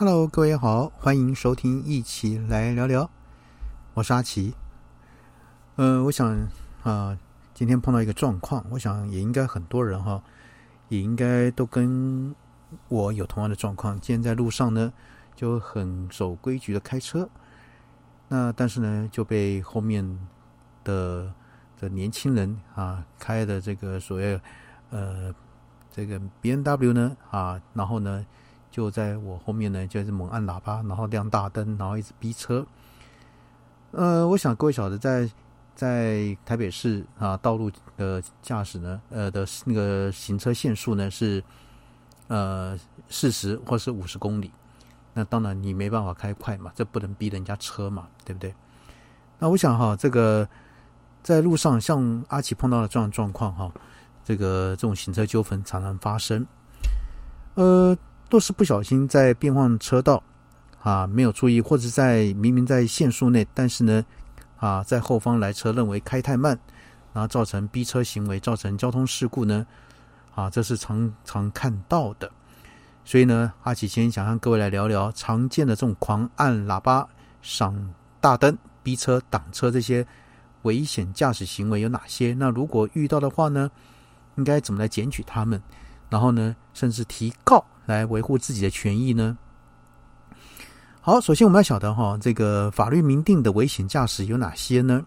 Hello，各位好，欢迎收听，一起来聊聊。我是阿奇。呃，我想啊，今天碰到一个状况，我想也应该很多人哈，也应该都跟我有同样的状况。今天在路上呢，就很守规矩的开车，那但是呢，就被后面的的年轻人啊开的这个所谓呃这个 B N W 呢啊，然后呢。就在我后面呢，就是猛按喇叭，然后亮大灯，然后一直逼车。呃，我想各位晓得，在在台北市啊，道路的驾驶呢，呃的那个行车限速呢是呃四十或是五十公里。那当然你没办法开快嘛，这不能逼人家车嘛，对不对？那我想哈，这个在路上像阿奇碰到的这样状况哈，这个这种行车纠纷常常发生，呃。都是不小心在变换车道，啊，没有注意，或者在明明在限速内，但是呢，啊，在后方来车认为开太慢，然后造成逼车行为，造成交通事故呢，啊，这是常常看到的。所以呢，阿启先想和各位来聊聊常见的这种狂按喇叭、闪大灯、逼车、挡车这些危险驾驶行为有哪些？那如果遇到的话呢，应该怎么来检举他们？然后呢，甚至提告？来维护自己的权益呢？好，首先我们要晓得哈，这个法律明定的危险驾驶有哪些呢？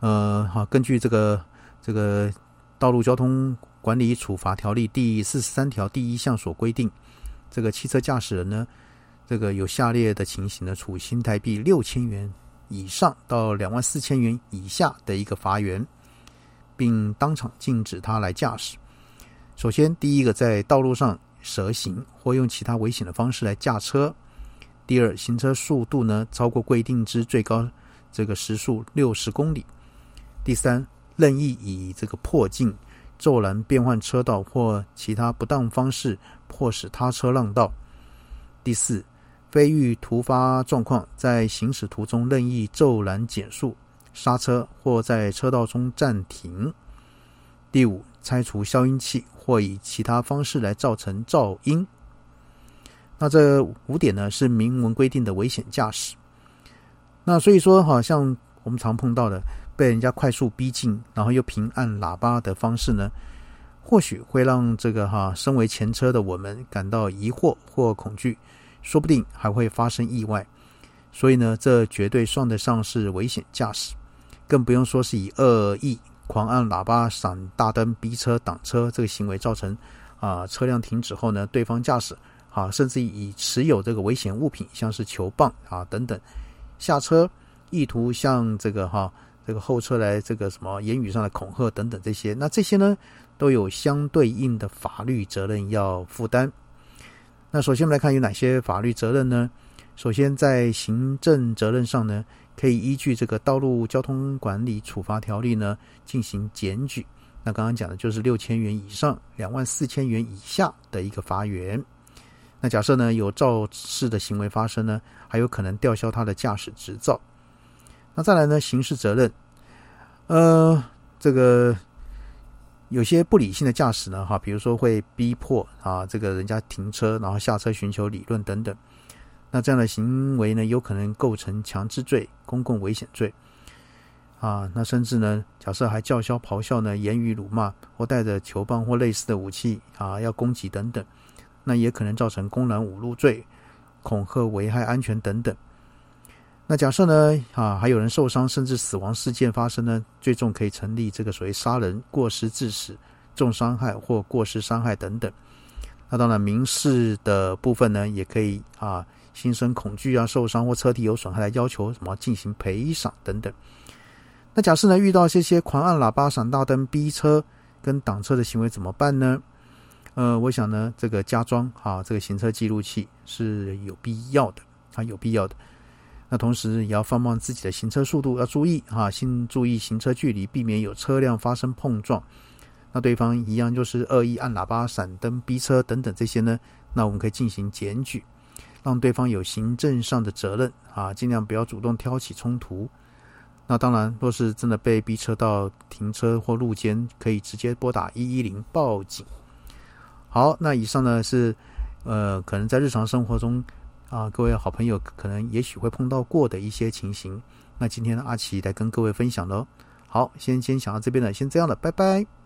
呃，好，根据这个这个《道路交通管理处罚条例》第四十三条第一项所规定，这个汽车驾驶人呢，这个有下列的情形呢，处新台币六千元以上到两万四千元以下的一个罚元，并当场禁止他来驾驶。首先，第一个在道路上。蛇行或用其他危险的方式来驾车。第二，行车速度呢超过规定之最高这个时速六十公里。第三，任意以这个破镜、骤然变换车道或其他不当方式迫使他车让道。第四，非遇突发状况，在行驶途中任意骤然减速、刹车或在车道中暂停。第五，拆除消音器。或以其他方式来造成噪音，那这五点呢是明文规定的危险驾驶。那所以说，哈，像我们常碰到的被人家快速逼近，然后又平按喇叭的方式呢，或许会让这个哈身为前车的我们感到疑惑或恐惧，说不定还会发生意外。所以呢，这绝对算得上是危险驾驶，更不用说是以恶意。狂按喇叭、闪大灯、逼车、挡车，这个行为造成啊车辆停止后呢，对方驾驶啊，甚至以持有这个危险物品，像是球棒啊等等下车，意图向这个哈这个后车来这个什么言语上的恐吓等等这些，那这些呢都有相对应的法律责任要负担。那首先我们来看有哪些法律责任呢？首先在行政责任上呢。可以依据这个《道路交通管理处罚条例》呢进行检举。那刚刚讲的就是六千元以上两万四千元以下的一个罚元。那假设呢有肇事的行为发生呢，还有可能吊销他的驾驶执照。那再来呢，刑事责任，呃，这个有些不理性的驾驶呢，哈，比如说会逼迫啊这个人家停车，然后下车寻求理论等等。那这样的行为呢，有可能构成强制罪、公共危险罪，啊，那甚至呢，假设还叫嚣、咆哮呢，言语辱骂或带着球棒或类似的武器啊，要攻击等等，那也可能造成公然侮辱罪、恐吓、危害安全等等。那假设呢，啊，还有人受伤甚至死亡事件发生呢，最终可以成立这个所谓杀人、过失致死、重伤害或过失伤害等等。那当然，民事的部分呢，也可以啊。心生恐惧啊，受伤或车体有损害来要求什么进行赔偿等等。那假设呢遇到这些狂按喇叭、闪大灯、逼车跟挡车的行为怎么办呢？呃，我想呢这个加装啊这个行车记录器是有必要的，啊有必要的。那同时也要放慢自己的行车速度，要注意啊，先注意行车距离，避免有车辆发生碰撞。那对方一样就是恶意按喇叭、闪灯、逼车等等这些呢，那我们可以进行检举。让对方有行政上的责任啊，尽量不要主动挑起冲突。那当然，若是真的被逼车到停车或路肩，可以直接拨打一一零报警。好，那以上呢是呃，可能在日常生活中啊，各位好朋友可能也许会碰到过的一些情形。那今天呢，阿奇来跟各位分享喽。好，先先讲到这边了，先这样了，拜拜。